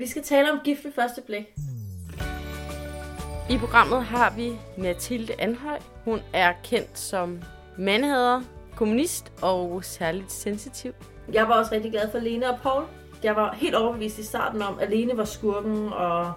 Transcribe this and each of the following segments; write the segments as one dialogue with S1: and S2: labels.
S1: Vi skal tale om gift ved første blik.
S2: I programmet har vi Mathilde Anhøj. Hun er kendt som mandhader, kommunist og særligt sensitiv.
S1: Jeg var også rigtig glad for Lene og Paul. Jeg var helt overbevist i starten om, at Lene var skurken, og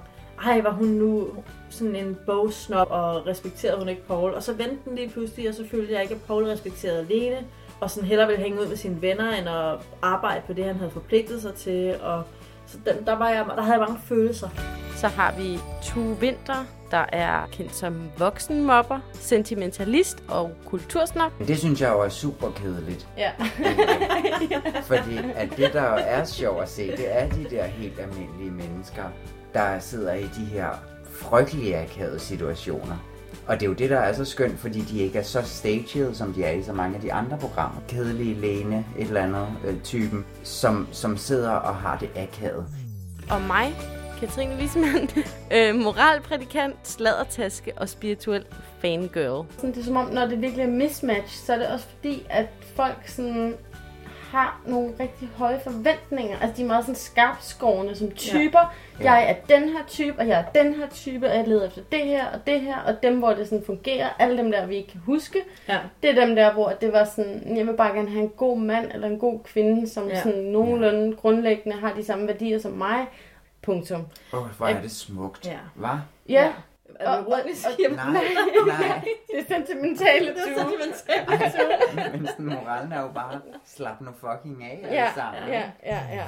S1: ej, var hun nu sådan en bogsnop, og respekterede hun ikke Paul. Og så vendte den lige pludselig, og så følte jeg ikke, at Paul respekterede Lene, og sådan hellere ville hænge ud med sine venner, end at arbejde på det, han havde forpligtet sig til. Og så den, der, var jeg, der havde jeg mange følelser.
S2: Så har vi Tue Vinter, der er kendt som voksenmobber, sentimentalist og kultursnop.
S3: Det synes jeg jo er super kedeligt.
S2: Ja.
S3: Fordi at det, der er sjovt at se, det er de der helt almindelige mennesker, der sidder i de her frygtelige akavede situationer. Og det er jo det, der er så skønt, fordi de ikke er så staged, som de er i så mange af de andre programmer. Kedelige Lene, et eller andet øh, typen, som, som sidder og har det akavet.
S2: Og mig, Katrine Wisman, øh, moralprædikant, sladdertaske og spirituel fangirl.
S4: Sådan, det er som om, når det virkelig er mismatch, så er det også fordi, at folk sådan har nogle rigtig høje forventninger. Altså, de er meget sådan skarpskårende som typer. Ja. Jeg er den her type, og jeg er den her type, og jeg leder efter det her og det her, og dem, hvor det sådan fungerer, alle dem der, vi ikke kan huske,
S1: Ja.
S4: det er dem der, hvor det var sådan, jeg vil bare gerne have en god mand eller en god kvinde, som
S1: Ja.
S4: ja. sådan nogenlunde grundlæggende har de samme værdier som mig. Punktum.
S3: Åh, oh, hvor er det smukt.
S1: Ja.
S3: Hvad?
S4: Ja,
S1: Er det ironisk? Jamen,
S3: Nej, nej.
S4: det er sentimentale
S1: det er
S4: tyve.
S1: sentimentalt.
S3: Men sådan, moralen er jo bare, slap nu fucking af, alle
S4: Ja,
S3: sammen.
S4: ja, ja, ja.